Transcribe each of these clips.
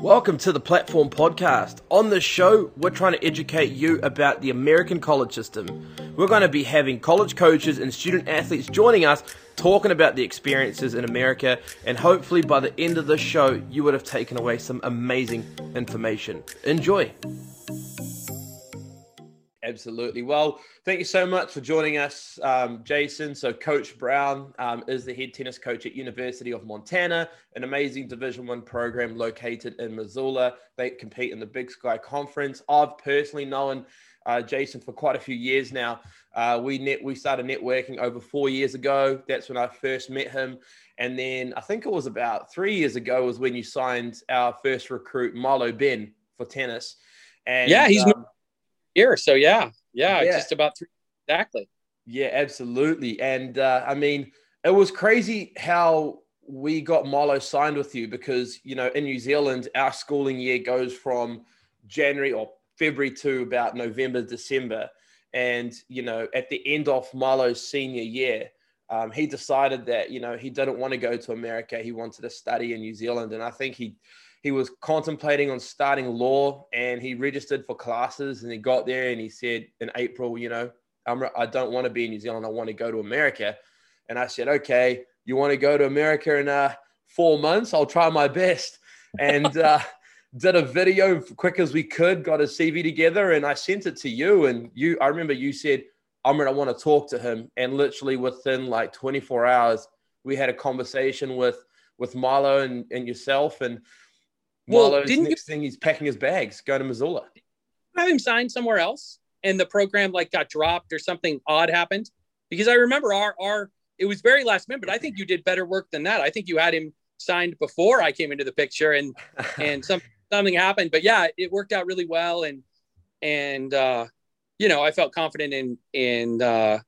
Welcome to the Platform Podcast. On this show, we're trying to educate you about the American college system. We're going to be having college coaches and student athletes joining us talking about the experiences in America, and hopefully by the end of the show, you would have taken away some amazing information. Enjoy. Absolutely. Well, thank you so much for joining us, um, Jason. So, Coach Brown um, is the head tennis coach at University of Montana, an amazing Division One program located in Missoula. They compete in the Big Sky Conference. I've personally known uh, Jason for quite a few years now. Uh, we net we started networking over four years ago. That's when I first met him, and then I think it was about three years ago was when you signed our first recruit, Milo Ben, for tennis. And yeah, he's. Um, here. So yeah, yeah, yeah. just about three exactly. Yeah, absolutely. And uh, I mean, it was crazy how we got Milo signed with you because you know in New Zealand our schooling year goes from January or February to about November, December, and you know at the end of Milo's senior year. Um, he decided that you know he didn't want to go to America. He wanted to study in New Zealand, and I think he he was contemplating on starting law and he registered for classes and he got there and he said in April, you know, I'm, I don't want to be in New Zealand. I want to go to America. And I said, okay, you want to go to America in uh, four months? I'll try my best. And uh, did a video quick as we could, got a CV together and I sent it to you. And you, I remember you said, I'm I want to talk to him. And literally within like 24 hours, we had a conversation with, with Milo and, and yourself. And well, didn't next you, thing he's packing his bags, going to Missoula. Have him signed somewhere else, and the program like got dropped or something odd happened. Because I remember our our it was very last minute, but I think you did better work than that. I think you had him signed before I came into the picture, and and some something happened. But yeah, it worked out really well, and and uh, you know I felt confident in in uh,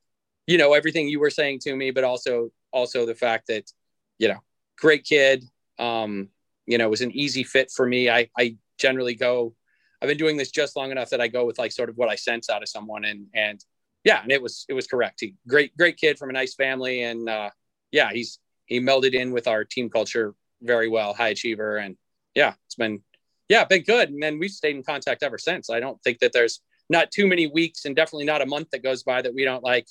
you know everything you were saying to me, but also also the fact that you know great kid. Um, you know, was an easy fit for me. I, I generally go, I've been doing this just long enough that I go with like sort of what I sense out of someone. And, and yeah, and it was, it was correct. He great, great kid from a nice family. And uh, yeah, he's, he melded in with our team culture very well, high achiever. And yeah, it's been, yeah, been good. And then we've stayed in contact ever since. I don't think that there's not too many weeks and definitely not a month that goes by that we don't like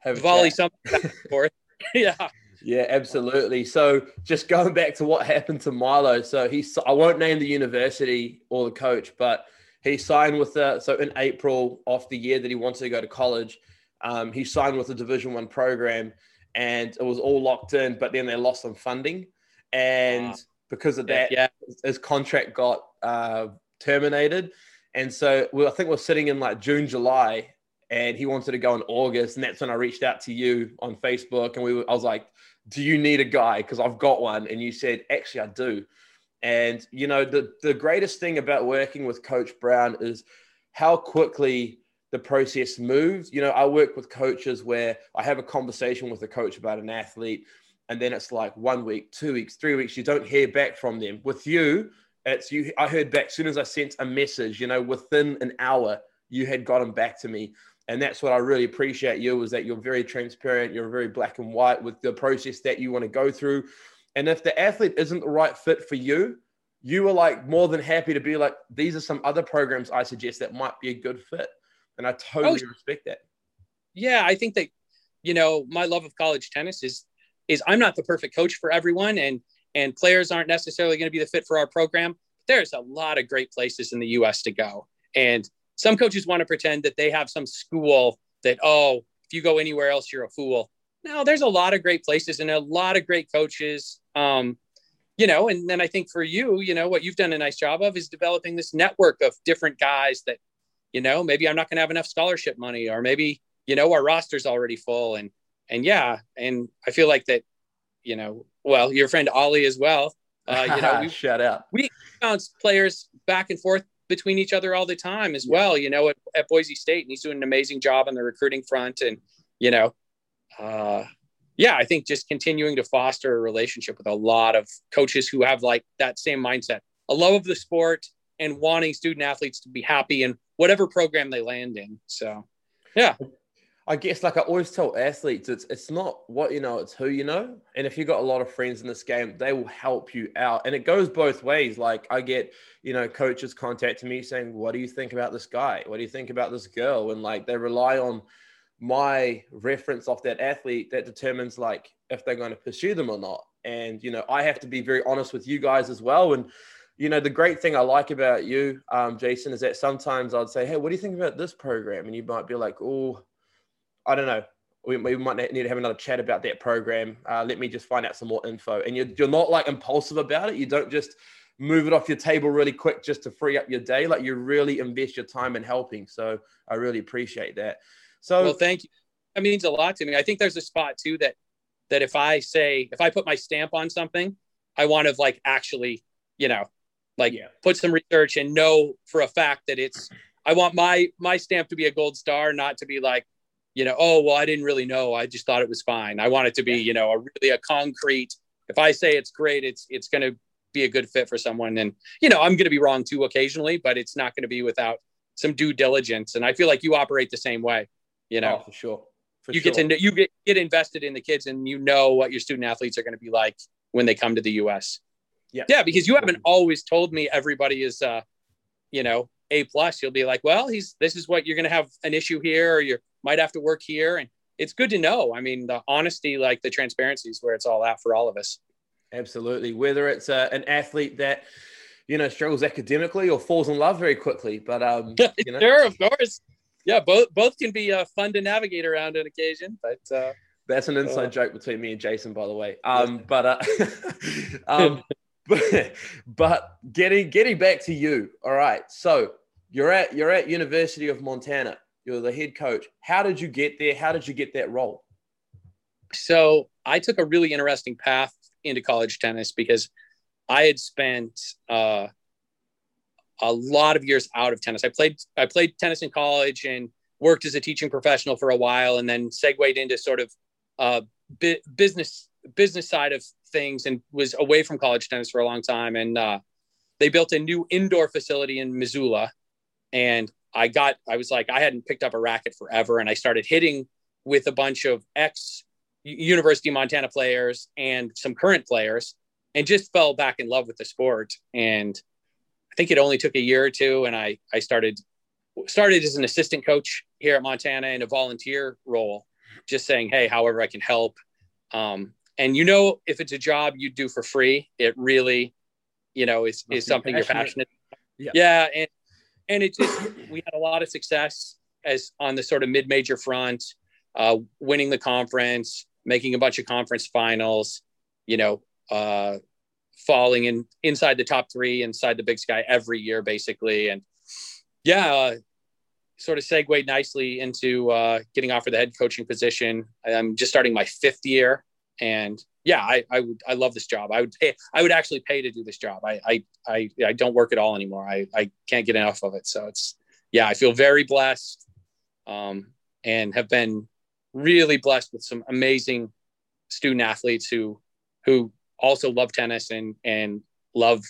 Have volley something back and forth. yeah. Yeah, absolutely. So just going back to what happened to Milo. So he's I won't name the university or the coach, but he signed with the so in April of the year that he wanted to go to college, um, he signed with the Division One program, and it was all locked in. But then they lost some funding, and wow. because of that, yeah, his contract got uh, terminated. And so we, I think we're sitting in like June, July, and he wanted to go in August, and that's when I reached out to you on Facebook, and we were, I was like, "Do you need a guy? Because I've got one," and you said, "Actually, I do." And you know, the the greatest thing about working with Coach Brown is how quickly the process moves. You know, I work with coaches where I have a conversation with a coach about an athlete, and then it's like one week, two weeks, three weeks, you don't hear back from them. With you, it's you. I heard back as soon as I sent a message. You know, within an hour, you had gotten back to me and that's what I really appreciate you is that you're very transparent, you're very black and white with the process that you want to go through. And if the athlete isn't the right fit for you, you are like more than happy to be like, these are some other programs I suggest that might be a good fit. And I totally oh, respect that. Yeah, I think that, you know, my love of college tennis is is I'm not the perfect coach for everyone and and players aren't necessarily going to be the fit for our program. There's a lot of great places in the US to go. And some coaches want to pretend that they have some school that, oh, if you go anywhere else, you're a fool. No, there's a lot of great places and a lot of great coaches. Um, you know, and then I think for you, you know, what you've done a nice job of is developing this network of different guys that, you know, maybe I'm not going to have enough scholarship money, or maybe, you know, our roster's already full. And, and yeah, and I feel like that, you know, well, your friend Ollie as well. Uh, you know, we shut out. We bounce players back and forth between each other all the time as well, you know, at, at Boise State. And he's doing an amazing job on the recruiting front. And, you know, uh, yeah, I think just continuing to foster a relationship with a lot of coaches who have like that same mindset, a love of the sport and wanting student athletes to be happy in whatever program they land in. So, yeah. I guess like I always tell athletes, it's it's not what you know, it's who you know. And if you've got a lot of friends in this game, they will help you out. And it goes both ways. Like I get, you know, coaches contacting me saying, What do you think about this guy? What do you think about this girl? And like they rely on my reference of that athlete that determines like if they're going to pursue them or not. And you know, I have to be very honest with you guys as well. And you know, the great thing I like about you, um, Jason, is that sometimes I'd say, Hey, what do you think about this program? And you might be like, Oh, I don't know. We, we might need to have another chat about that program. Uh, let me just find out some more info. And you're, you're not like impulsive about it. You don't just move it off your table really quick just to free up your day. Like you really invest your time in helping. So I really appreciate that. So well, thank you. That means a lot to me. I think there's a spot too that that if I say if I put my stamp on something, I want to like actually, you know, like yeah. put some research and know for a fact that it's I want my my stamp to be a gold star, not to be like, you know, oh well, I didn't really know. I just thought it was fine. I want it to be, you know, a really a concrete. If I say it's great, it's it's going to be a good fit for someone. And you know, I'm going to be wrong too occasionally, but it's not going to be without some due diligence. And I feel like you operate the same way. You know, oh, for sure. For you sure. get to you get get invested in the kids, and you know what your student athletes are going to be like when they come to the U.S. Yeah, yeah, because you haven't always told me everybody is, uh, you know, a plus. You'll be like, well, he's this is what you're going to have an issue here, or you might have to work here, and it's good to know. I mean, the honesty, like the transparency, is where it's all at for all of us. Absolutely, whether it's uh, an athlete that you know struggles academically or falls in love very quickly, but um, you know. sure, of course, yeah, both both can be uh, fun to navigate around on occasion, but. Uh, that's an inside uh, joke between me and Jason, by the way. Um, but uh, um, but, but getting getting back to you. All right. So you're at you're at University of Montana. You're the head coach. How did you get there? How did you get that role? So I took a really interesting path into college tennis because I had spent uh, a lot of years out of tennis. I played I played tennis in college and worked as a teaching professional for a while, and then segued into sort of uh, bu- business business side of things, and was away from college tennis for a long time. And uh, they built a new indoor facility in Missoula, and I got I was like I hadn't picked up a racket forever, and I started hitting with a bunch of ex University of Montana players and some current players, and just fell back in love with the sport. And I think it only took a year or two, and I I started started as an assistant coach here at Montana in a volunteer role, just saying, hey, however I can help. Um, and you know, if it's a job you do for free, it really, you know, is is something passionate. you're passionate. Yeah. yeah, and and it just we had a lot of success as on the sort of mid-major front, uh, winning the conference, making a bunch of conference finals, you know, uh, falling in inside the top three, inside the Big Sky every year, basically, and yeah, uh, sort of segued nicely into uh, getting offered the head coaching position. I'm just starting my fifth year, and yeah, I, I would I love this job. I would pay I would actually pay to do this job. I I I, I don't work at all anymore. I, I can't get enough of it. So it's yeah, I feel very blessed um, and have been really blessed with some amazing student athletes who who also love tennis and and love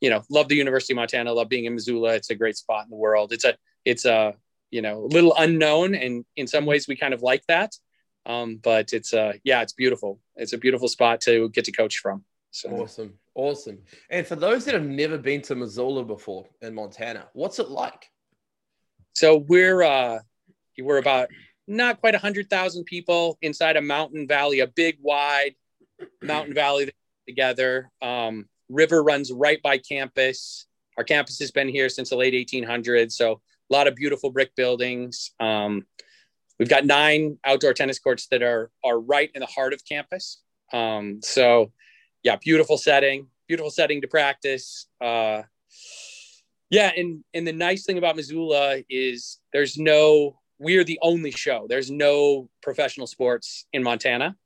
you know love the University of Montana, love being in Missoula. It's a great spot in the world. It's a it's a you know a little unknown and in some ways we kind of like that um, but it's uh yeah, it's beautiful. It's a beautiful spot to get to coach from. So awesome, awesome. And for those that have never been to Missoula before in Montana, what's it like? So we're uh we're about not quite a hundred thousand people inside a mountain valley, a big wide mountain valley together. Um, river runs right by campus. Our campus has been here since the late 1800s, so a lot of beautiful brick buildings. Um, We've got nine outdoor tennis courts that are are right in the heart of campus. Um, so, yeah, beautiful setting, beautiful setting to practice. Uh, yeah, and and the nice thing about Missoula is there's no we're the only show. There's no professional sports in Montana.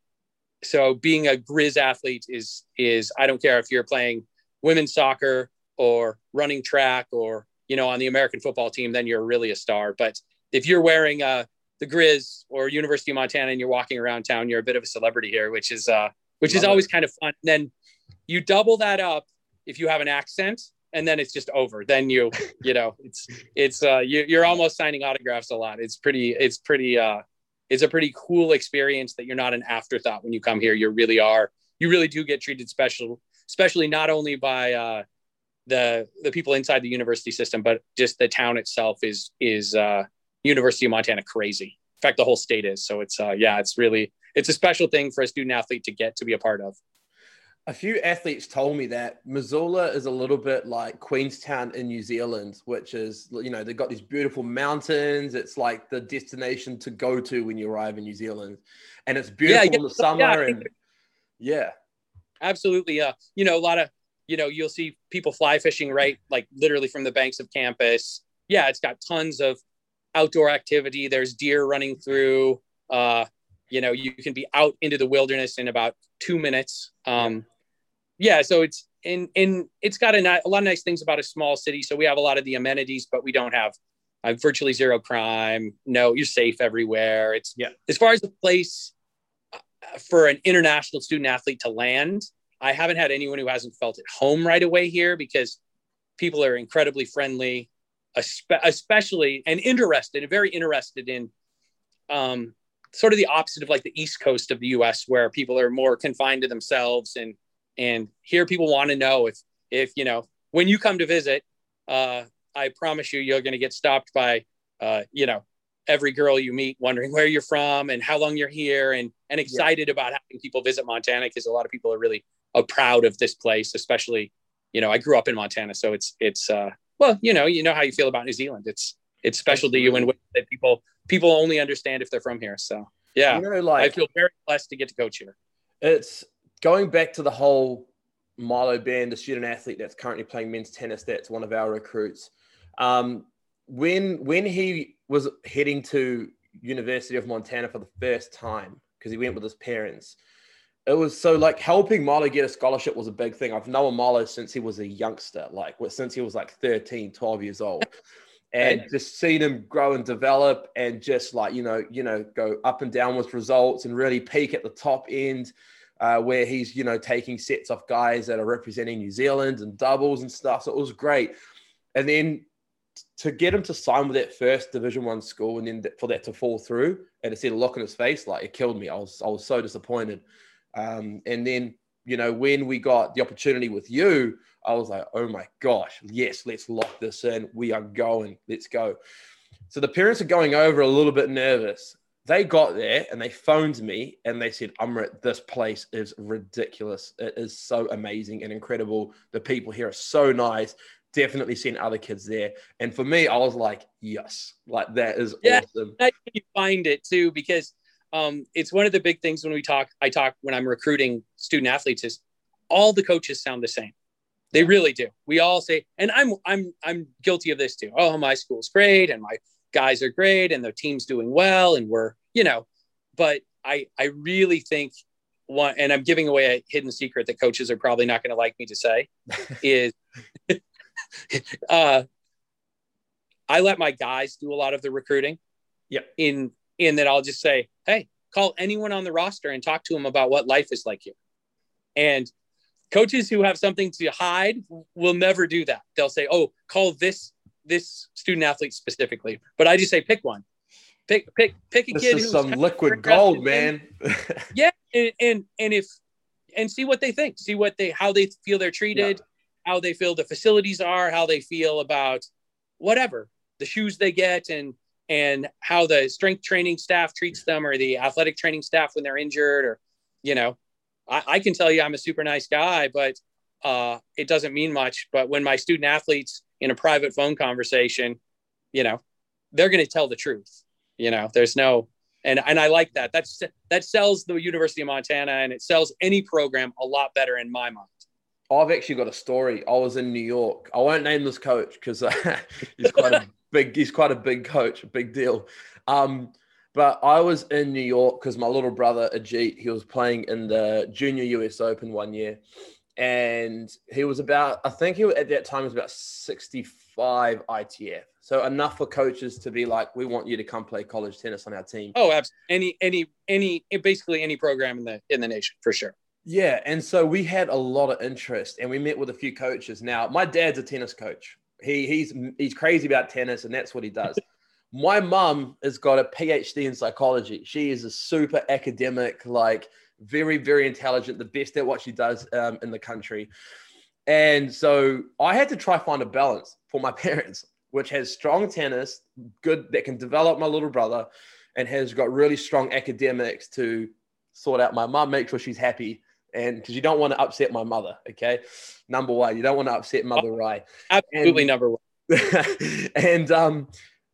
So being a Grizz athlete is is I don't care if you're playing women's soccer or running track or you know on the American football team, then you're really a star. But if you're wearing a the Grizz or University of Montana and you're walking around town, you're a bit of a celebrity here, which is uh, which Love is always it. kind of fun. And then you double that up if you have an accent, and then it's just over. Then you you know it's it's uh, you, you're almost signing autographs a lot. It's pretty it's pretty uh, it's a pretty cool experience that you're not an afterthought when you come here. You really are. You really do get treated special, especially not only by uh, the the people inside the university system, but just the town itself is is uh, University of Montana crazy. In fact, the whole state is. So it's uh, yeah, it's really it's a special thing for a student athlete to get to be a part of. A few athletes told me that Missoula is a little bit like Queenstown in New Zealand, which is, you know, they've got these beautiful mountains. It's like the destination to go to when you arrive in New Zealand. And it's beautiful yeah, in the summer. Yeah, and yeah. Absolutely. Uh, you know, a lot of, you know, you'll see people fly fishing right, like literally from the banks of campus. Yeah, it's got tons of outdoor activity. There's deer running through. Uh, you know you can be out into the wilderness in about two minutes. Um, yeah so it's in in it's got a, a lot of nice things about a small city. So we have a lot of the amenities but we don't have uh, virtually zero crime. No you're safe everywhere. It's yeah. as far as the place uh, for an international student athlete to land i haven't had anyone who hasn't felt at home right away here because people are incredibly friendly especially and interested and very interested in um, sort of the opposite of like the east coast of the us where people are more confined to themselves and and here people want to know if if you know when you come to visit uh i promise you you're going to get stopped by uh you know every girl you meet wondering where you're from and how long you're here and and excited yeah. about having people visit montana because a lot of people are really uh, proud of this place especially you know i grew up in montana so it's it's uh well you know you know how you feel about new zealand it's it's special to you in ways that people people only understand if they're from here. So yeah, you know, like I feel very blessed to get to coach here. It's going back to the whole Milo Band, the student athlete that's currently playing men's tennis. That's one of our recruits. Um, when when he was heading to University of Montana for the first time because he went with his parents. It was so like helping Milo get a scholarship was a big thing. I've known Milo since he was a youngster, like since he was like 13, 12 years old. And just seen him grow and develop and just like you know you know go up and down with results and really peak at the top end uh, where he's you know taking sets off guys that are representing new zealand and doubles and stuff. So it was great. And then to get him to sign with that first division one school and then for that to fall through and to see the look on his face like it killed me. I was i was so disappointed um, and then you know when we got the opportunity with you I was like, oh my gosh, yes, let's lock this in. We are going. Let's go. So the parents are going over a little bit nervous. They got there and they phoned me and they said, Amrit, this place is ridiculous. It is so amazing and incredible. The people here are so nice. Definitely seen other kids there. And for me, I was like, yes, like that is yeah, awesome. You find it too, because um, it's one of the big things when we talk, I talk when I'm recruiting student athletes is all the coaches sound the same they really do. We all say, and I'm I'm I'm guilty of this too. Oh, my school's great, and my guys are great, and the team's doing well, and we're you know. But I I really think one, and I'm giving away a hidden secret that coaches are probably not going to like me to say, is uh, I let my guys do a lot of the recruiting. Yeah. In in that I'll just say, hey, call anyone on the roster and talk to them about what life is like here. And coaches who have something to hide will never do that. They'll say, "Oh, call this this student athlete specifically." But I just say, pick one. Pick pick pick a this kid who's some liquid gold, man. yeah, and, and and if and see what they think, see what they how they feel they're treated, yeah. how they feel the facilities are, how they feel about whatever the shoes they get, and and how the strength training staff treats them, or the athletic training staff when they're injured, or you know I, I can tell you I'm a super nice guy, but uh, it doesn't mean much. But when my student athletes in a private phone conversation, you know, they're going to tell the truth. You know, there's no, and and I like that. That's that sells the University of Montana and it sells any program a lot better in my mind. I've actually got a story. I was in New York. I won't name this coach because uh, he's quite a big. He's quite a big coach, a big deal. Um, but I was in New York because my little brother Ajit, he was playing in the Junior US Open one year, and he was about, I think he was, at that time was about 65 ITF, so enough for coaches to be like, we want you to come play college tennis on our team. Oh, absolutely. Any, any, any, basically any program in the in the nation for sure. Yeah, and so we had a lot of interest, and we met with a few coaches. Now, my dad's a tennis coach. He he's he's crazy about tennis, and that's what he does. my mum has got a PhD in psychology. She is a super academic, like very, very intelligent, the best at what she does um, in the country. And so I had to try find a balance for my parents, which has strong tennis, good that can develop my little brother, and has got really strong academics to sort out my mum, make sure she's happy. And because you don't want to upset my mother, okay? Number one, you don't want to upset Mother Rai. Absolutely, and, number one. and um,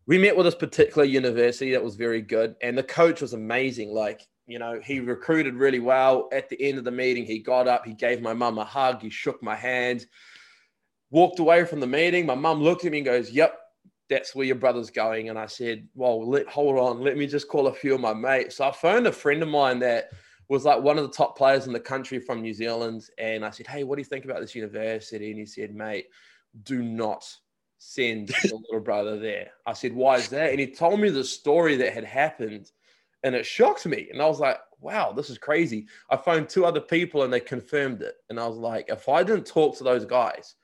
we met with this particular university that was very good, and the coach was amazing. Like, you know, he recruited really well. At the end of the meeting, he got up, he gave my mum a hug, he shook my hand, walked away from the meeting. My mum looked at me and goes, Yep, that's where your brother's going. And I said, Well, let, hold on, let me just call a few of my mates. So I phoned a friend of mine that was like one of the top players in the country from New Zealand. And I said, Hey, what do you think about this university? And he said, Mate, do not send your little brother there. I said, Why is that? And he told me the story that had happened and it shocked me. And I was like, Wow, this is crazy. I phoned two other people and they confirmed it. And I was like, If I didn't talk to those guys,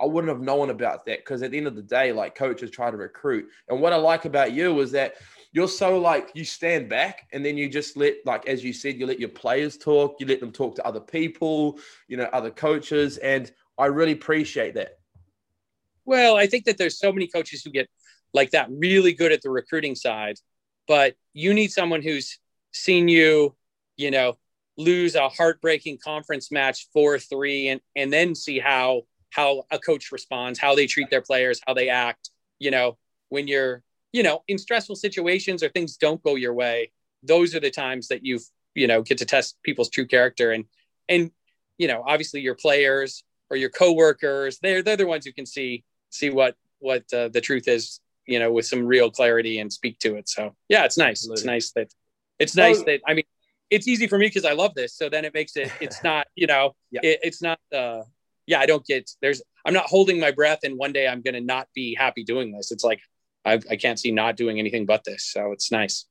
I wouldn't have known about that because at the end of the day, like coaches try to recruit. And what I like about you is that you're so like you stand back and then you just let like as you said, you let your players talk, you let them talk to other people, you know, other coaches. And I really appreciate that. Well, I think that there's so many coaches who get like that really good at the recruiting side, but you need someone who's seen you, you know, lose a heartbreaking conference match 4-3 and and then see how how a coach responds, how they treat their players, how they act, you know, when you're, you know, in stressful situations or things don't go your way, those are the times that you've, you know, get to test people's true character. And and you know, obviously your players or your coworkers, they're they're the ones who can see see what what uh, the truth is you know with some real clarity and speak to it. So yeah it's nice. Absolutely. it's nice that it's nice that i mean it's easy for me because i love this. So then it makes it it's not you know yeah. it, it's not uh yeah i don't get there's i'm not holding my breath and one day i'm gonna not be happy doing this. It's like I, I can't see not doing anything but this so it's nice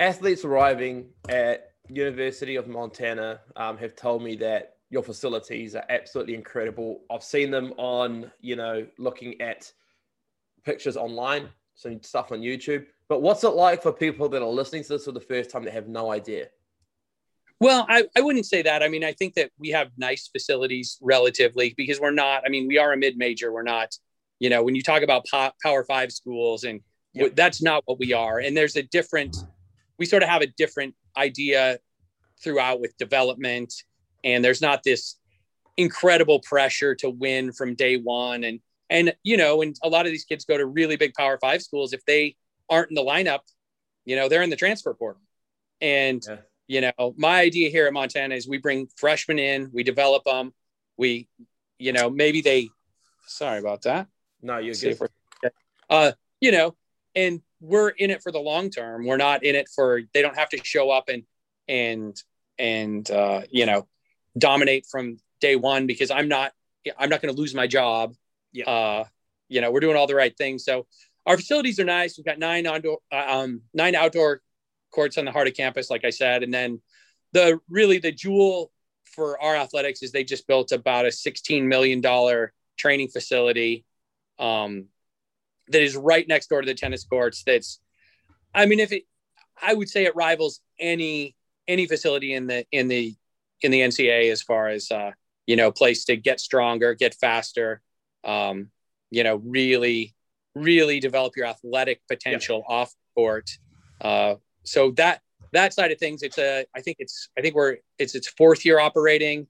athletes arriving at university of montana um, have told me that your facilities are absolutely incredible. I've seen them on, you know, looking at pictures online, some stuff on YouTube. But what's it like for people that are listening to this for the first time that have no idea? Well, I, I wouldn't say that. I mean, I think that we have nice facilities relatively because we're not, I mean, we are a mid major. We're not, you know, when you talk about Power Five schools, and yep. that's not what we are. And there's a different, we sort of have a different idea throughout with development and there's not this incredible pressure to win from day one and and you know and a lot of these kids go to really big power five schools if they aren't in the lineup you know they're in the transfer portal and yeah. you know my idea here at montana is we bring freshmen in we develop them we you know maybe they sorry about that no you're good uh you know and we're in it for the long term we're not in it for they don't have to show up and and and uh you know dominate from day one because I'm not I'm not going to lose my job. Yeah. Uh, you know, we're doing all the right things. So our facilities are nice. We've got nine outdoor um, nine outdoor courts on the heart of campus, like I said, and then the really the jewel for our athletics is they just built about a 16 million dollar training facility um, that is right next door to the tennis courts. That's, I mean, if it, I would say it rivals any any facility in the in the in the NCAA as far as uh, you know, place to get stronger, get faster, um, you know, really, really develop your athletic potential yeah. off court. Uh, so that that side of things, it's a, I think it's, I think we're, it's its fourth year operating,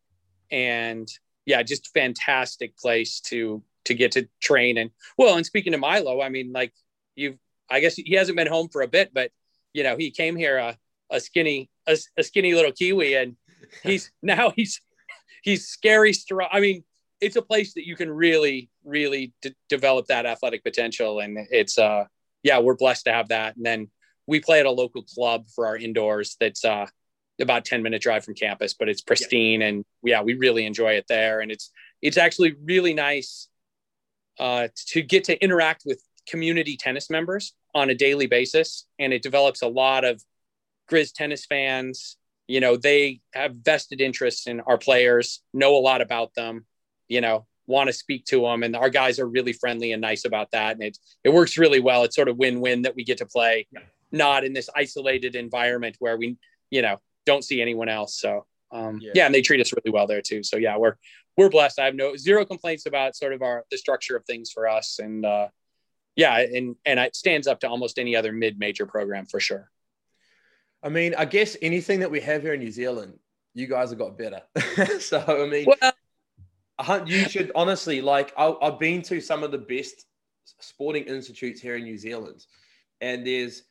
and yeah, just fantastic place to to get to train and well. And speaking to Milo, I mean, like you've I guess he hasn't been home for a bit, but you know, he came here a, a skinny, a, a skinny little Kiwi, and he's now he's he's scary strong. I mean, it's a place that you can really, really d- develop that athletic potential, and it's uh, yeah, we're blessed to have that. And then we play at a local club for our indoors. That's uh, about ten minute drive from campus, but it's pristine, yeah. and yeah, we really enjoy it there. And it's it's actually really nice uh, to get to interact with community tennis members on a daily basis, and it develops a lot of Grizz tennis fans. You know they have vested interests in our players know a lot about them you know want to speak to them and our guys are really friendly and nice about that. And it it works really well. It's sort of win-win that we get to play not in this isolated environment where we you know don't see anyone else. So um, yeah. yeah. and they treat us really well there too so yeah we're we're blessed i have no zero complaints about sort of our the structure of things for us and uh yeah and and it stands up to almost any other mid-major program for sure i mean i guess anything that we have here in new zealand you guys have got better so i mean well, you should honestly like. I, I've been to some of the best sporting institutes here in New Zealand, and there's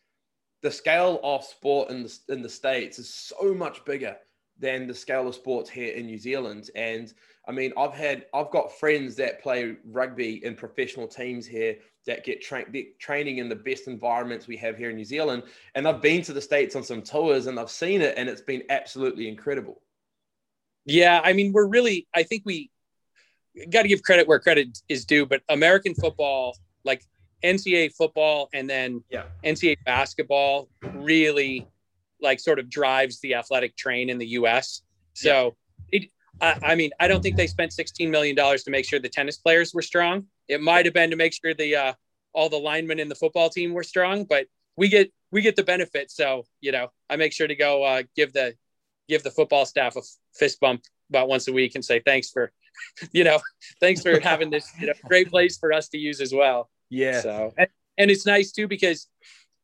the scale of sport in the in the states is so much bigger than the scale of sports here in New Zealand. And I mean, I've had I've got friends that play rugby in professional teams here that get tra- training in the best environments we have here in New Zealand. And I've been to the states on some tours and I've seen it, and it's been absolutely incredible. Yeah, I mean, we're really. I think we got to give credit where credit is due, but American football, like NCAA football and then yeah. NCAA basketball, really like sort of drives the athletic train in the U.S. So, yeah. it, I, I, mean, I don't think they spent sixteen million dollars to make sure the tennis players were strong. It might have been to make sure the uh, all the linemen in the football team were strong, but we get we get the benefit. So, you know, I make sure to go uh, give the give the football staff a fist bump about once a week and say thanks for you know, thanks for having this you know, great place for us to use as well. Yeah. So, and, and it's nice too because,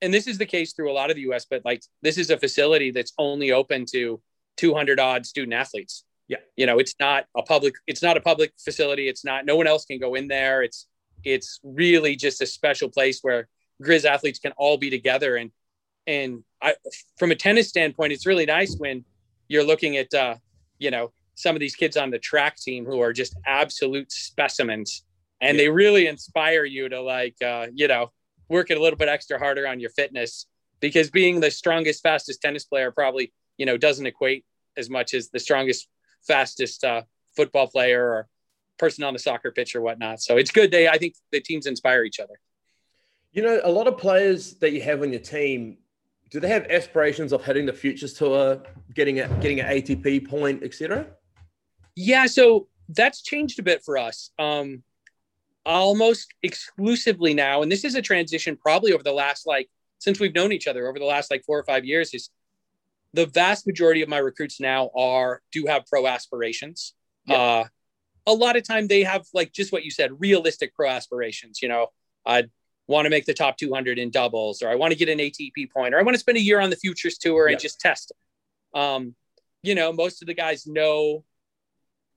and this is the case through a lot of the US, but like this is a facility that's only open to 200 odd student athletes. Yeah. You know, it's not a public, it's not a public facility. It's not, no one else can go in there. It's, it's really just a special place where Grizz athletes can all be together. And, and I, from a tennis standpoint, it's really nice when you're looking at, uh, you know, some of these kids on the track team who are just absolute specimens and yeah. they really inspire you to like uh, you know work it a little bit extra harder on your fitness because being the strongest fastest tennis player probably you know doesn't equate as much as the strongest fastest uh, football player or person on the soccer pitch or whatnot. So it's good they i think the teams inspire each other. You know a lot of players that you have on your team do they have aspirations of hitting the futures tour getting a getting an atp point etc yeah, so that's changed a bit for us. Um, almost exclusively now, and this is a transition probably over the last like since we've known each other over the last like four or five years. Is the vast majority of my recruits now are do have pro aspirations. Yeah. Uh, a lot of time they have like just what you said, realistic pro aspirations. You know, I want to make the top 200 in doubles, or I want to get an ATP point, or I want to spend a year on the futures tour yeah. and just test. It. Um, you know, most of the guys know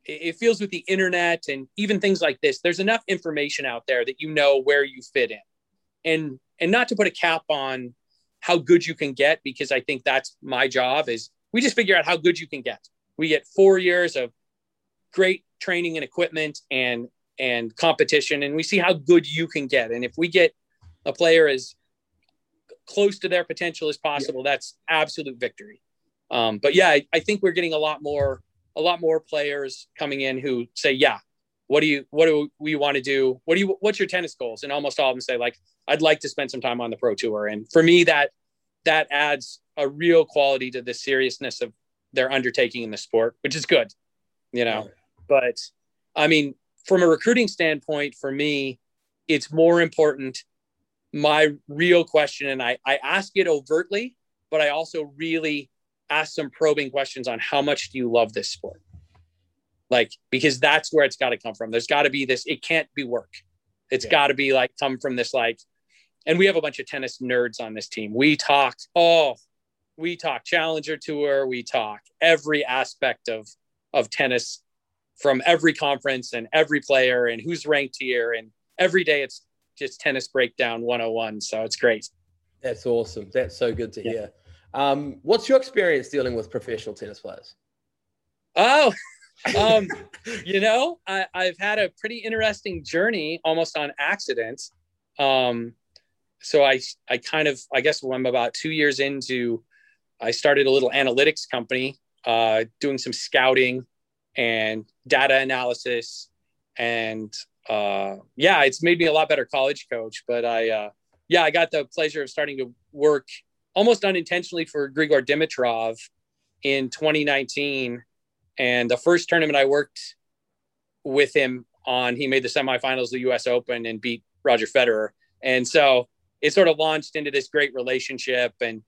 it feels with the internet and even things like this there's enough information out there that you know where you fit in. And and not to put a cap on how good you can get because i think that's my job is we just figure out how good you can get. We get four years of great training and equipment and and competition and we see how good you can get. And if we get a player as close to their potential as possible yeah. that's absolute victory. Um, but yeah I, I think we're getting a lot more a lot more players coming in who say, yeah, what do you, what do we want to do? What do you, what's your tennis goals? And almost all of them say like, I'd like to spend some time on the pro tour. And for me, that, that adds a real quality to the seriousness of their undertaking in the sport, which is good, you know, but I mean, from a recruiting standpoint, for me, it's more important. My real question, and I, I ask it overtly, but I also really ask some probing questions on how much do you love this sport? Like, because that's where it's got to come from. There's got to be this, it can't be work. It's yeah. got to be like, come from this, like, and we have a bunch of tennis nerds on this team. We talk, oh, we talk Challenger Tour, we talk every aspect of of tennis from every conference and every player and who's ranked here. And every day it's just tennis breakdown 101. So it's great. That's awesome. That's so good to yeah. hear. Um, what's your experience dealing with professional tennis players? Oh, um, you know, I, have had a pretty interesting journey almost on accident. Um, so I, I kind of, I guess I'm about two years into, I started a little analytics company, uh, doing some scouting and data analysis. And uh, yeah, it's made me a lot better college coach. But I, uh, yeah, I got the pleasure of starting to work almost unintentionally for Grigor Dimitrov in 2019. And the first tournament I worked with him on he made the semifinals of the U.S. Open and beat Roger Federer, and so it sort of launched into this great relationship. And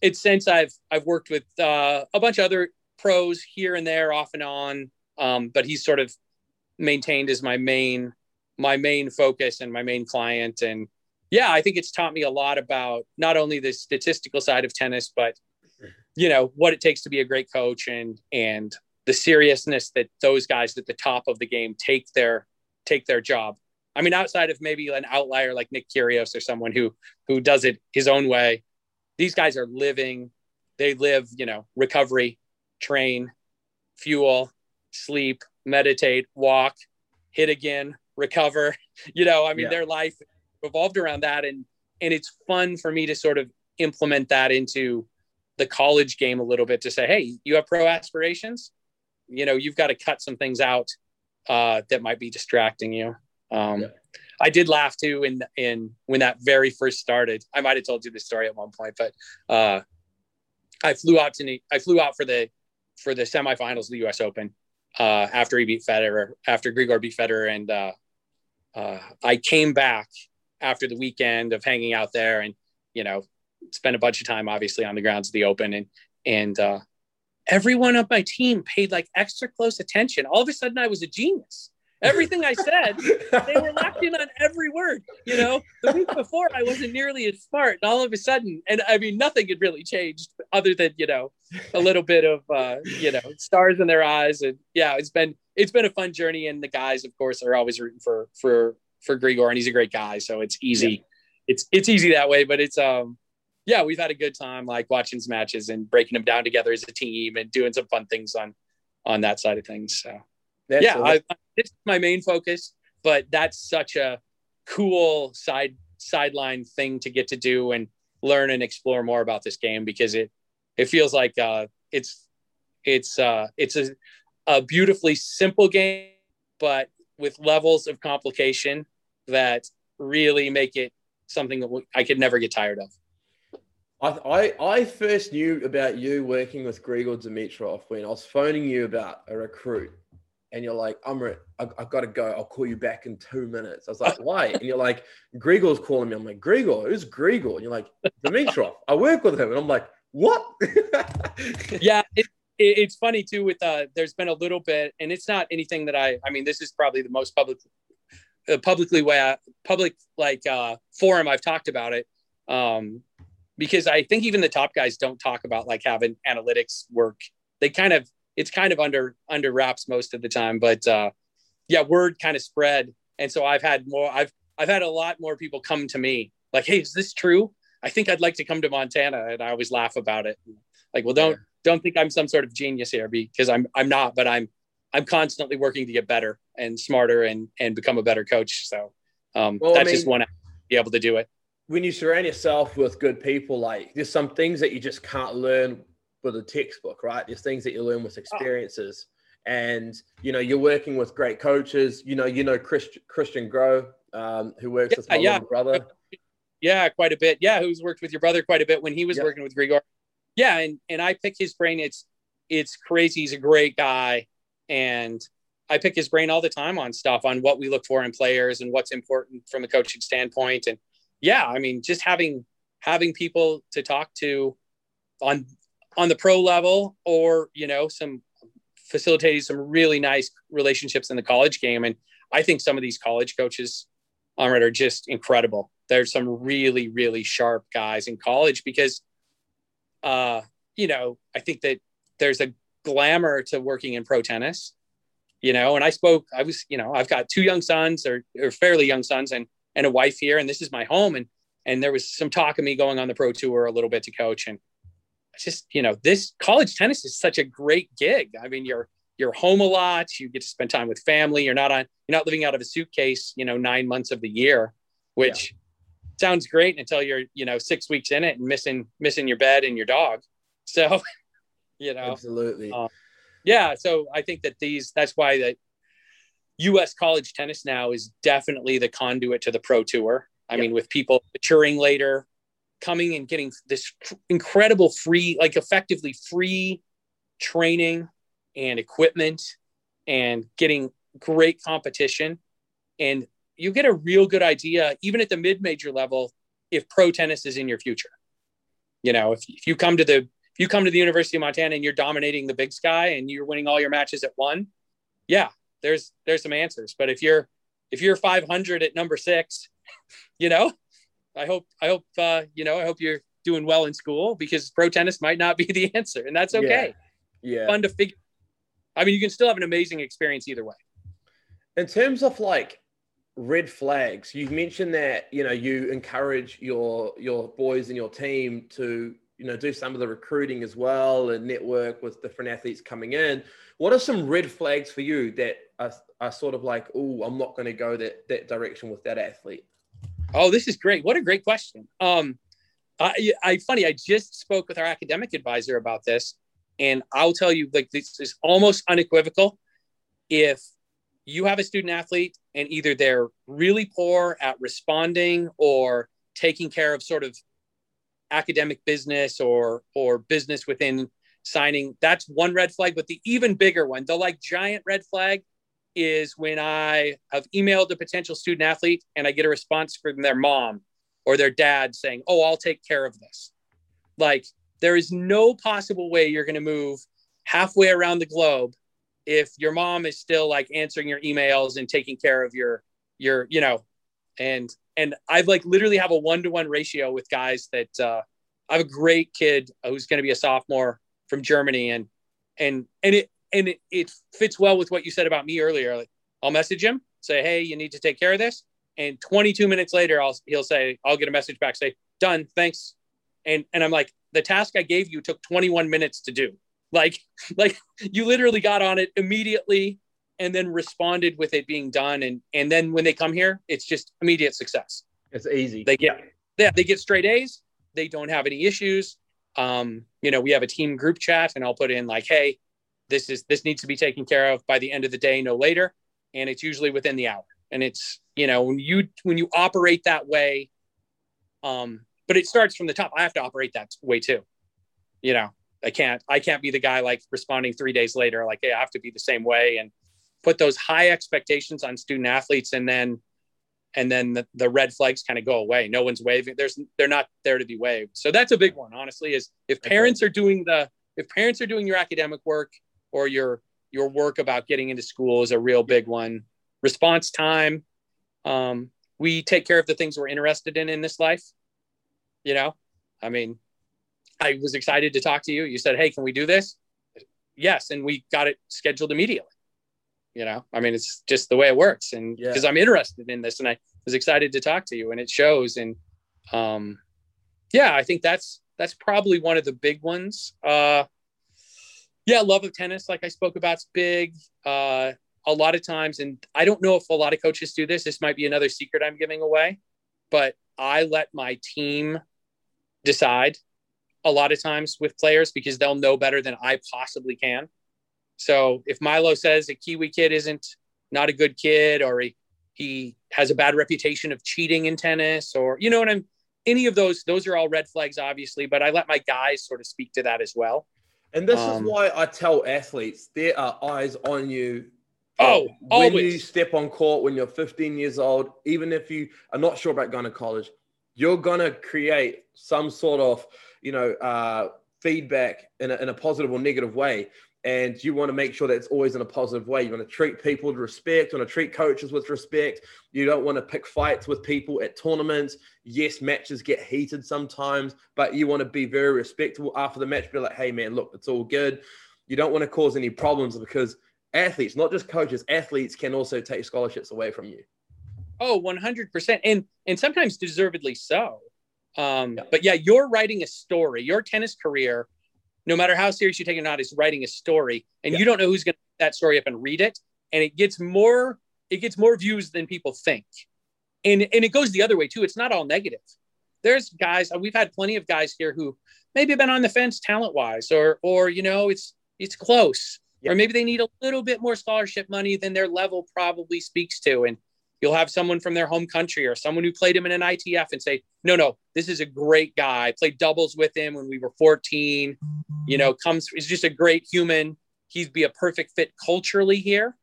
it's since I've I've worked with uh, a bunch of other pros here and there, off and on, um, but he's sort of maintained as my main my main focus and my main client. And yeah, I think it's taught me a lot about not only the statistical side of tennis, but you know what it takes to be a great coach and and the seriousness that those guys at the top of the game take their take their job. I mean, outside of maybe an outlier like Nick Kyrgios or someone who who does it his own way, these guys are living. They live, you know, recovery, train, fuel, sleep, meditate, walk, hit again, recover. You know, I mean, yeah. their life revolved around that, and and it's fun for me to sort of implement that into the college game a little bit to say, hey, you have pro aspirations. You know you've got to cut some things out uh, that might be distracting you. Um, yeah. i did laugh too in in when that very first started. I might have told you this story at one point but uh, i flew out to i flew out for the for the semifinals of the us open uh, after he beat federer after grigor beat federer and uh, uh, i came back after the weekend of hanging out there and you know spent a bunch of time obviously on the grounds of the open and and uh, everyone on my team paid like extra close attention. All of a sudden, I was a genius. Everything I said, they were locked in on every word. You know, the week before, I wasn't nearly as smart. And all of a sudden, and I mean, nothing had really changed other than, you know, a little bit of, uh, you know, stars in their eyes. And yeah, it's been, it's been a fun journey. And the guys, of course, are always rooting for, for, for Grigor. And he's a great guy. So it's easy. Yeah. It's, it's easy that way, but it's, um, yeah, we've had a good time like watching some matches and breaking them down together as a team and doing some fun things on on that side of things. So that's yeah, I, it's my main focus, but that's such a cool side sideline thing to get to do and learn and explore more about this game because it it feels like uh, it's it's uh, it's a, a beautifully simple game, but with levels of complication that really make it something that I could never get tired of. I, I, I first knew about you working with Grigor Dimitrov when I was phoning you about a recruit. And you're like, I'm re- I, I've got to go. I'll call you back in two minutes. I was like, why? And you're like, Grigor's calling me. I'm like, Grigor, who's Grigor? And you're like, Dimitrov. I work with him. And I'm like, what? yeah, it, it, it's funny too. With uh, there's been a little bit, and it's not anything that I. I mean, this is probably the most public, uh, publicly way, I, public like uh, forum I've talked about it. Um, because I think even the top guys don't talk about like having analytics work. They kind of it's kind of under under wraps most of the time, but uh, yeah, word kind of spread, and so I've had more. I've I've had a lot more people come to me like, "Hey, is this true? I think I'd like to come to Montana," and I always laugh about it. Like, well, don't. Don't think I'm some sort of genius here because I'm I'm not, but I'm I'm constantly working to get better and smarter and and become a better coach. So um, well, that's I mean, just one be able to do it when you surround yourself with good people, like there's some things that you just can't learn with a textbook, right? There's things that you learn with experiences. And you know, you're working with great coaches. You know, you know Christ, Christian Groh, um, who works yeah, with my yeah. brother. Yeah, quite a bit. Yeah, who's worked with your brother quite a bit when he was working with Grigor. Yeah, and and I pick his brain. It's it's crazy. He's a great guy, and I pick his brain all the time on stuff on what we look for in players and what's important from a coaching standpoint. And yeah, I mean, just having having people to talk to on on the pro level, or you know, some facilitating some really nice relationships in the college game. And I think some of these college coaches, Amrit, are just incredible. There's some really, really sharp guys in college because, uh, you know, I think that there's a glamour to working in pro tennis, you know, and I spoke, I was, you know, I've got two young sons or, or fairly young sons and and a wife here, and this is my home. And and there was some talk of me going on the pro tour a little bit to coach. And just, you know, this college tennis is such a great gig. I mean, you're you're home a lot, you get to spend time with family, you're not on you're not living out of a suitcase, you know, nine months of the year, which yeah. Sounds great until you're, you know, six weeks in it and missing missing your bed and your dog. So, you know, absolutely. Um, yeah. So I think that these that's why that US college tennis now is definitely the conduit to the pro tour. I yep. mean, with people maturing later, coming and getting this incredible free, like effectively free training and equipment and getting great competition and you get a real good idea, even at the mid major level, if pro tennis is in your future. You know, if, if you come to the if you come to the University of Montana and you're dominating the Big Sky and you're winning all your matches at one, yeah, there's there's some answers. But if you're if you're 500 at number six, you know, I hope I hope uh, you know I hope you're doing well in school because pro tennis might not be the answer, and that's okay. Yeah, yeah. fun to figure. I mean, you can still have an amazing experience either way. In terms of like red flags, You've mentioned that you know you encourage your your boys and your team to you know do some of the recruiting as well and network with different athletes coming in. What are some red flags for you that are, are sort of like, oh, I'm not going to go that that direction with that athlete? Oh, this is great. What a great question. Um, I, I funny, I just spoke with our academic advisor about this, and I'll tell you, like this is almost unequivocal. If you have a student athlete and either they're really poor at responding or taking care of sort of academic business or or business within signing, that's one red flag. But the even bigger one, the like giant red flag, is when I have emailed a potential student athlete and I get a response from their mom or their dad saying, "Oh, I'll take care of this." Like there is no possible way you're going to move halfway around the globe if your mom is still like answering your emails and taking care of your your you know and and i've like literally have a one-to-one ratio with guys that uh i have a great kid who's going to be a sophomore from germany and and and it and it, it fits well with what you said about me earlier. Like i'll message him say hey you need to take care of this and 22 minutes later i'll he'll say i'll get a message back say done thanks and and i'm like the task i gave you took 21 minutes to do like, like you literally got on it immediately and then responded with it being done. And and then when they come here, it's just immediate success. It's easy. They get yeah, they get straight A's. They don't have any issues. Um, you know, we have a team group chat and I'll put in like, hey, this is this needs to be taken care of by the end of the day, no later. And it's usually within the hour. And it's, you know, when you when you operate that way, um, but it starts from the top. I have to operate that way too. You know, I can't I can't be the guy like responding three days later like hey I have to be the same way and put those high expectations on student athletes and then and then the, the red flags kind of go away. No one's waving there's they're not there to be waved. So that's a big one honestly is if parents are doing the if parents are doing your academic work or your your work about getting into school is a real big one. Response time um, we take care of the things we're interested in in this life you know? I mean I was excited to talk to you. You said, "Hey, can we do this?" Yes, and we got it scheduled immediately. You know, I mean, it's just the way it works, and because yeah. I'm interested in this, and I was excited to talk to you, and it shows. And um, yeah, I think that's that's probably one of the big ones. Uh, yeah, love of tennis, like I spoke about, is big. Uh, a lot of times, and I don't know if a lot of coaches do this. This might be another secret I'm giving away, but I let my team decide a lot of times with players because they'll know better than I possibly can. So if Milo says a Kiwi kid isn't not a good kid or he, he has a bad reputation of cheating in tennis or you know what I'm any of those those are all red flags obviously but I let my guys sort of speak to that as well. And this um, is why I tell athletes there are eyes on you Oh, when always. you step on court when you're 15 years old, even if you are not sure about going to college, you're gonna create some sort of you know, uh, feedback in a, in a positive or negative way. And you want to make sure that it's always in a positive way. You want to treat people with respect. You want to treat coaches with respect. You don't want to pick fights with people at tournaments. Yes, matches get heated sometimes, but you want to be very respectful after the match. Be like, hey, man, look, it's all good. You don't want to cause any problems because athletes, not just coaches, athletes can also take scholarships away from you. Oh, 100%. And and sometimes deservedly so. Um, yeah. But yeah, you're writing a story. Your tennis career, no matter how serious you take it or not, is writing a story, and yeah. you don't know who's going to that story up and read it, and it gets more it gets more views than people think, and and it goes the other way too. It's not all negative. There's guys we've had plenty of guys here who maybe been on the fence talent wise, or or you know it's it's close, yeah. or maybe they need a little bit more scholarship money than their level probably speaks to, and You'll have someone from their home country or someone who played him in an ITF and say, no, no, this is a great guy. I played doubles with him when we were 14. You know, comes, is just a great human. He'd be a perfect fit culturally here.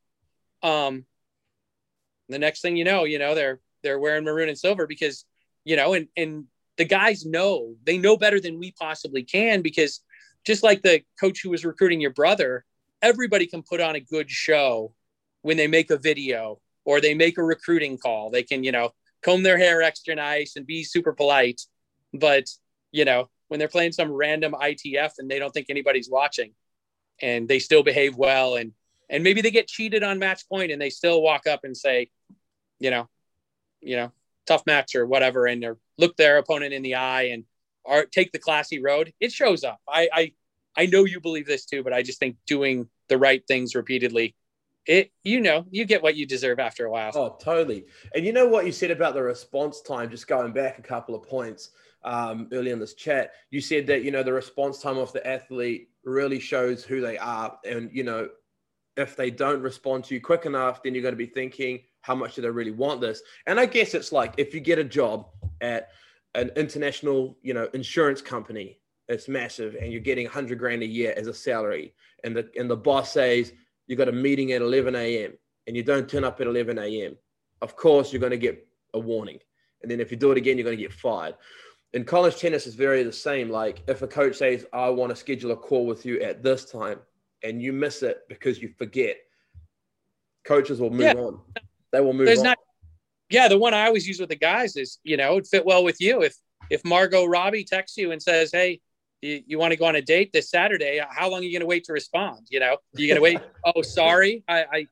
um, the next thing you know, you know they're they're wearing maroon and silver because you know, and and the guys know they know better than we possibly can because just like the coach who was recruiting your brother, everybody can put on a good show when they make a video or they make a recruiting call. They can, you know, comb their hair extra nice and be super polite. But, you know, when they're playing some random ITF and they don't think anybody's watching and they still behave well and and maybe they get cheated on match point and they still walk up and say, you know, you know, tough match or whatever, and or look their opponent in the eye and or take the classy road. It shows up. I I I know you believe this too, but I just think doing the right things repeatedly it you know you get what you deserve after a while. Oh totally. And you know what you said about the response time just going back a couple of points um, early in this chat? You said that you know the response time of the athlete really shows who they are and you know if they don't respond to you quick enough then you're going to be thinking how much do they really want this? And i guess it's like if you get a job at an international you know insurance company it's massive and you're getting 100 grand a year as a salary and the and the boss says you got a meeting at 11 a.m. and you don't turn up at 11 a.m. Of course, you're going to get a warning. And then if you do it again, you're going to get fired. In college tennis, is very the same. Like if a coach says, I want to schedule a call with you at this time and you miss it because you forget, coaches will move yeah. on. They will move There's on. Not, yeah, the one I always use with the guys is, you know, it fit well with you. If if Margot Robbie texts you and says, Hey, you, you want to go on a date this Saturday, how long are you going to wait to respond? You know, you're going to wait. oh, sorry. I, I,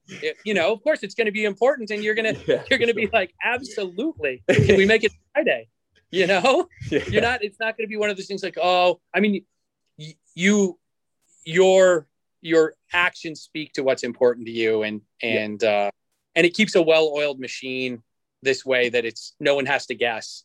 you know, of course it's going to be important and you're going to, yeah, you're going to be like, absolutely. Can we make it Friday? You know, yeah. you're not, it's not going to be one of those things like, oh, I mean, you, your, your actions speak to what's important to you and, and, yeah. uh, and it keeps a well-oiled machine this way that it's no one has to guess.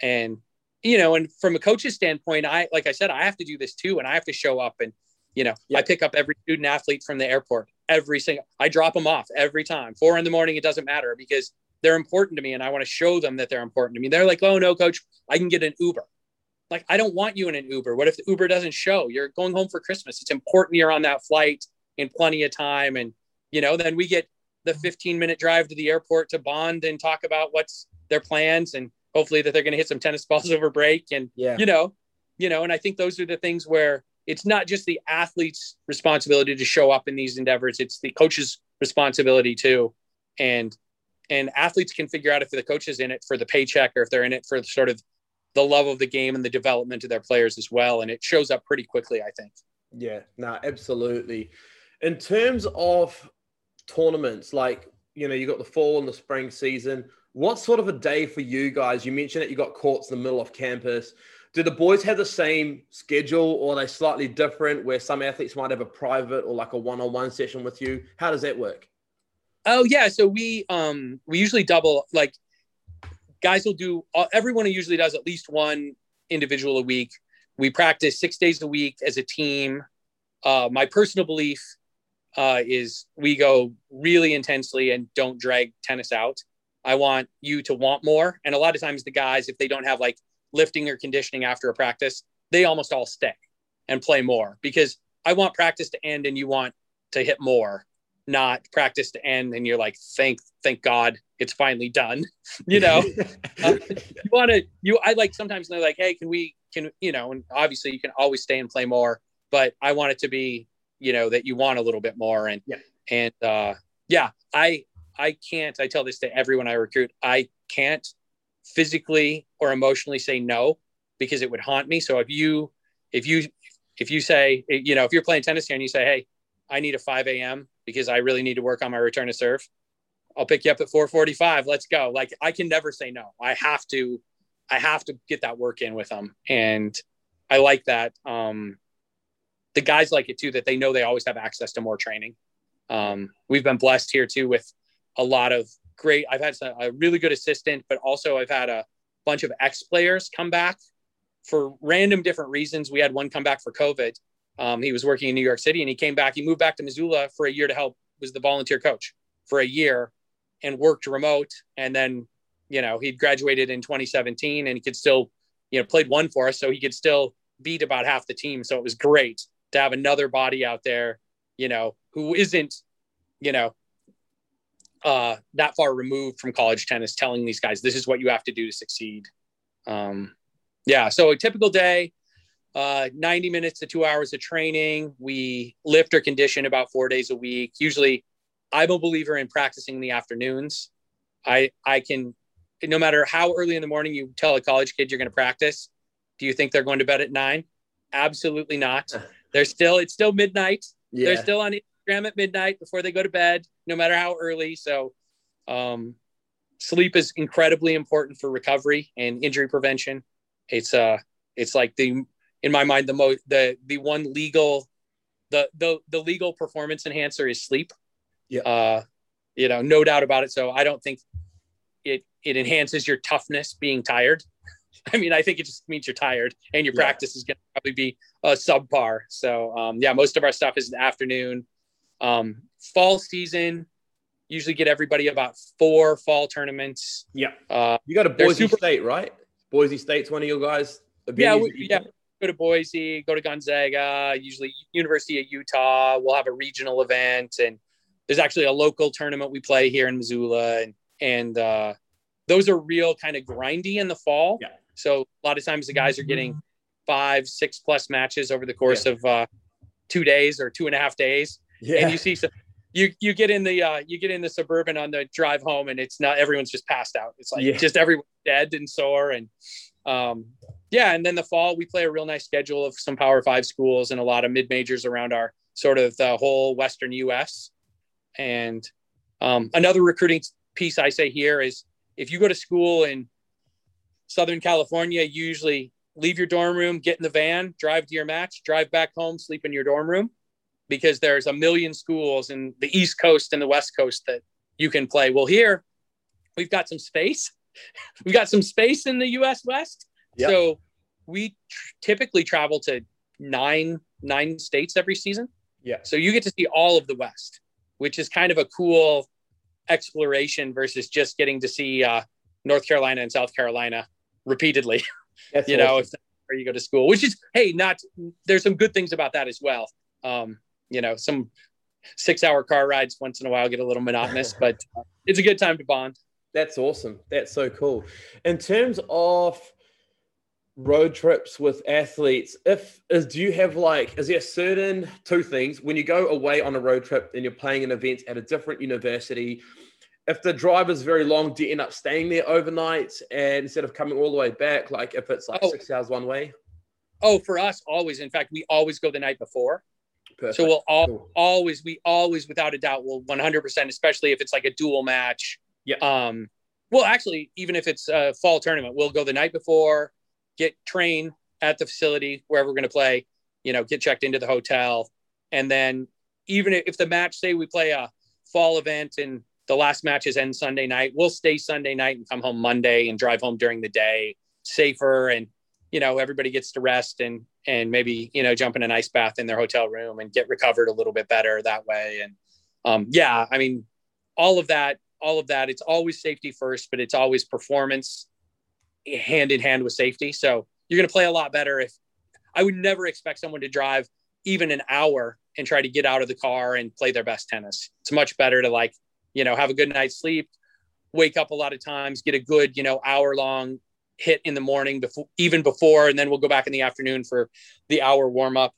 And you know, and from a coach's standpoint, I like I said, I have to do this too, and I have to show up and you know, I pick up every student athlete from the airport every single. I drop them off every time, four in the morning. It doesn't matter because they're important to me, and I want to show them that they're important to me. They're like, "Oh no, coach, I can get an Uber." Like, I don't want you in an Uber. What if the Uber doesn't show? You're going home for Christmas. It's important you're on that flight in plenty of time, and you know, then we get the 15 minute drive to the airport to bond and talk about what's their plans and hopefully that they're going to hit some tennis balls over break and yeah. you know you know and i think those are the things where it's not just the athlete's responsibility to show up in these endeavors it's the coach's responsibility too. And and athletes can figure out if the coach is in it for the paycheck or if they're in it for sort of the love of the game and the development of their players as well and it shows up pretty quickly i think. Yeah no absolutely. In terms of tournaments like you know you got the fall and the spring season what sort of a day for you guys? You mentioned that you got courts in the middle of campus. Do the boys have the same schedule or are they slightly different where some athletes might have a private or like a one-on-one session with you? How does that work? Oh yeah, so we um we usually double like guys will do uh, everyone usually does at least one individual a week. We practice 6 days a week as a team. Uh, my personal belief uh, is we go really intensely and don't drag tennis out. I want you to want more. And a lot of times, the guys, if they don't have like lifting or conditioning after a practice, they almost all stay and play more because I want practice to end and you want to hit more, not practice to end and you're like, thank, thank God it's finally done. you know, uh, you want to, you, I like sometimes they're like, hey, can we, can, you know, and obviously you can always stay and play more, but I want it to be, you know, that you want a little bit more. And, yeah. and, uh, yeah, I, I can't, I tell this to everyone I recruit, I can't physically or emotionally say no because it would haunt me. So if you, if you, if you say, you know, if you're playing tennis here and you say, Hey, I need a 5 a.m. because I really need to work on my return to serve. I'll pick you up at 445. Let's go. Like I can never say no. I have to, I have to get that work in with them. And I like that. Um, the guys like it too, that they know they always have access to more training. Um, we've been blessed here too with a lot of great. I've had a really good assistant, but also I've had a bunch of ex players come back for random different reasons. We had one come back for COVID. Um, he was working in New York City and he came back. He moved back to Missoula for a year to help. Was the volunteer coach for a year and worked remote. And then, you know, he'd graduated in 2017 and he could still, you know, played one for us, so he could still beat about half the team. So it was great to have another body out there, you know, who isn't, you know, uh, that far removed from college tennis, telling these guys this is what you have to do to succeed. Um, yeah, so a typical day, uh, 90 minutes to two hours of training. We lift or condition about four days a week. Usually, I'm a believer in practicing in the afternoons. I I can, no matter how early in the morning you tell a college kid you're going to practice, do you think they're going to bed at nine? Absolutely not. They're still it's still midnight. Yeah. They're still on Instagram at midnight before they go to bed, no matter how early. So, um, sleep is incredibly important for recovery and injury prevention. It's uh, it's like the in my mind the most the the one legal the the the legal performance enhancer is sleep. Yeah. Uh, you know, no doubt about it. So I don't think it it enhances your toughness being tired. I mean, I think it just means you're tired and your yeah. practice is going to probably be a subpar. So, um, yeah, most of our stuff is in the afternoon. Um, fall season, usually get everybody about four fall tournaments. Yeah. Uh, you got a Boise super- State, right? Boise State's one of your guys. Yeah, we, yeah. Go to Boise, go to Gonzaga, usually University of Utah. We'll have a regional event, and there's actually a local tournament we play here in Missoula, and and uh, those are real kind of grindy in the fall. Yeah. So a lot of times the guys are getting five, six plus matches over the course yeah. of uh, two days or two and a half days. Yeah. And you see some, you you get in the uh, you get in the suburban on the drive home and it's not everyone's just passed out. It's like yeah. just everyone dead and sore and um, yeah. And then the fall we play a real nice schedule of some Power Five schools and a lot of mid majors around our sort of the whole Western U.S. And um, another recruiting piece I say here is if you go to school in Southern California, you usually leave your dorm room, get in the van, drive to your match, drive back home, sleep in your dorm room because there's a million schools in the East Coast and the West Coast that you can play. Well, here we've got some space. we've got some space in the US West. Yep. So we tr- typically travel to nine nine states every season. Yeah. So you get to see all of the West, which is kind of a cool exploration versus just getting to see uh, North Carolina and South Carolina repeatedly. you awesome. know, if where you go to school, which is hey, not there's some good things about that as well. Um, you know, some six hour car rides once in a while get a little monotonous, but uh, it's a good time to bond. That's awesome. That's so cool. In terms of road trips with athletes, if is do you have like is there certain two things when you go away on a road trip and you're playing an event at a different university if the drive is very long, do you end up staying there overnight and instead of coming all the way back? Like if it's like oh. six hours one way? Oh, for us, always. In fact, we always go the night before. Perfect. So we'll all, cool. always, we always, without a doubt, will 100%, especially if it's like a dual match. Yeah. Um, well, actually, even if it's a fall tournament, we'll go the night before, get train at the facility wherever we're going to play, you know, get checked into the hotel. And then even if the match, say we play a fall event and the last matches end Sunday night. We'll stay Sunday night and come home Monday and drive home during the day, safer and you know everybody gets to rest and and maybe you know jump in an ice bath in their hotel room and get recovered a little bit better that way. And um, yeah, I mean, all of that, all of that. It's always safety first, but it's always performance hand in hand with safety. So you're going to play a lot better if I would never expect someone to drive even an hour and try to get out of the car and play their best tennis. It's much better to like you know, have a good night's sleep, wake up a lot of times, get a good, you know, hour long hit in the morning before even before, and then we'll go back in the afternoon for the hour warm up.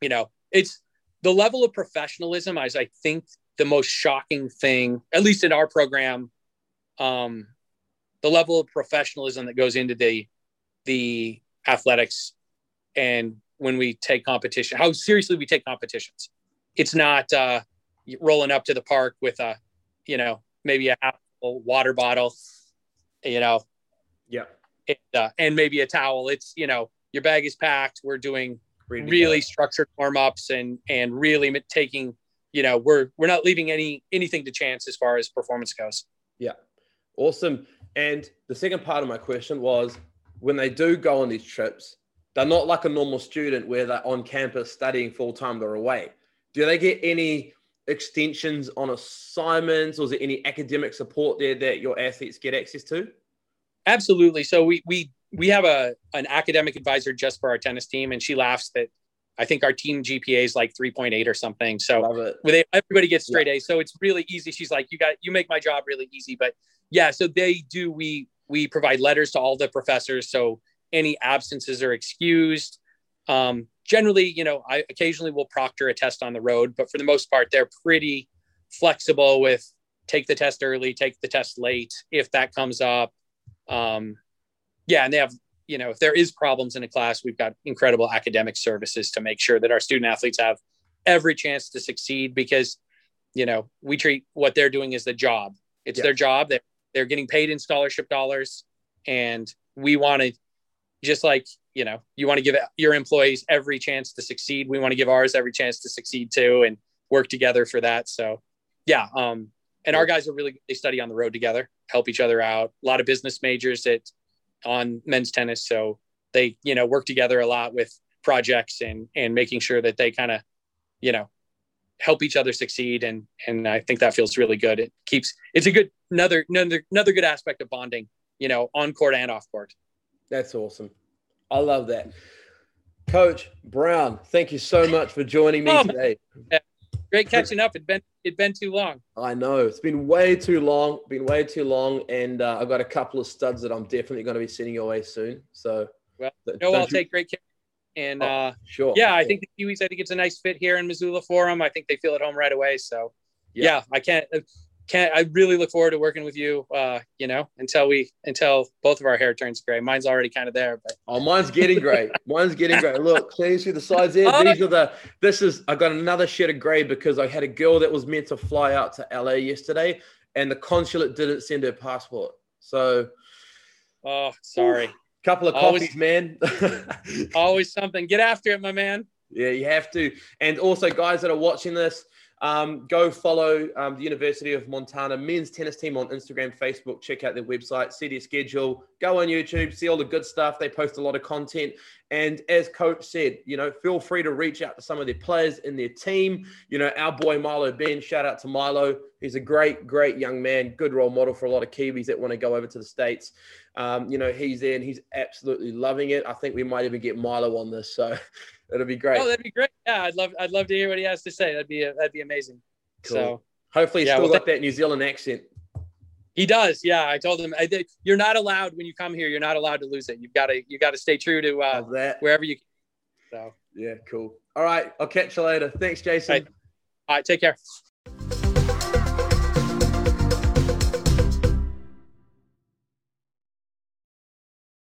You know, it's the level of professionalism is I think the most shocking thing, at least in our program, um, the level of professionalism that goes into the the athletics and when we take competition, how seriously we take competitions. It's not uh, rolling up to the park with a, you know, maybe a water bottle, you know. Yeah. And, uh, and maybe a towel. It's, you know, your bag is packed. We're doing really structured warm ups and, and really taking, you know, we're, we're not leaving any, anything to chance as far as performance goes. Yeah. Awesome. And the second part of my question was when they do go on these trips, they're not like a normal student where they're on campus studying full time, they're away. Do they get any extensions on assignments or is there any academic support there that your athletes get access to absolutely so we we we have a an academic advisor just for our tennis team and she laughs that I think our team GPA is like 3.8 or something. So everybody gets straight A's. So it's really easy. She's like, you got, you make my job really easy. But yeah, so they do, we, we provide letters to all the professors. So any absences are excused. Um, generally, you know, I occasionally will proctor a test on the road, but for the most part, they're pretty flexible with take the test early, take the test late if that comes up. Um, yeah, and they have, you know, if there is problems in a class, we've got incredible academic services to make sure that our student athletes have every chance to succeed because, you know, we treat what they're doing as the job. It's Yeah. their job. They're, they're getting paid in scholarship dollars. And we want to, just like, you know, you want to give your employees every chance to succeed. We want to give ours every chance to succeed too and work together for that. So, yeah. Um, and our guys are really they study on the road together, help each other out. A lot of business majors at on men's tennis, so they you know work together a lot with projects and and making sure that they kind of you know help each other succeed. And and I think that feels really good. It keeps it's a good another another another good aspect of bonding. You know, on court and off court. That's awesome. I love that. Coach Brown, thank you so much for joining me Oh, today. Great catching up. It'd been it'd been too long. I know it's been way too long, been way too long, and uh, I've got a couple of studs that I'm definitely going to be sending your way soon. So, Well, No, I'll you- take great care. And Oh, uh, sure. yeah, I think the Kiwis. I think it's a nice fit here in Missoula for them. I think they feel at home right away. So Yeah. yeah, I can't can't. I really look forward to working with you. Uh, you know, until we until both of our hair turns gray. Mine's already kind of there, but Oh, mine's getting gray. Mine's getting gray. Look, clean through the sides there. Oh. These are the. This is. I got another shade of grey because I had a girl that was meant to fly out to LA yesterday, and the consulate didn't send her passport. So, oh, sorry. couple of Always- coffees, man. Always something. Get after it, my man. Yeah, you have to. And also, guys that are watching this, um, go follow um, the University of Montana men's tennis team on Instagram, Facebook. Check out their website, see their schedule. Go on YouTube, see all the good stuff. They post a lot of content. And as Coach said, you know, feel free to reach out to some of their players in their team. You know, our boy Milo Ben, shout out to Milo. He's a great, great young man, good role model for a lot of Kiwis that want to go over to the States. Um, you know, he's there and he's absolutely loving it. I think we might even get Milo on this. So it'll be great. Oh, that'd be great. Yeah, I'd love I'd love to hear what he has to say. That'd be that'd be amazing. Cool. So Hopefully, he's Yeah, still well, got that New Zealand accent. he does. Yeah, I told him I did, you're not allowed when you come here. You're not allowed to lose it. You've got to you got to stay true to uh, wherever you. So Yeah, cool. All right, I'll catch you later. Thanks, Jason. Right. all right, take care.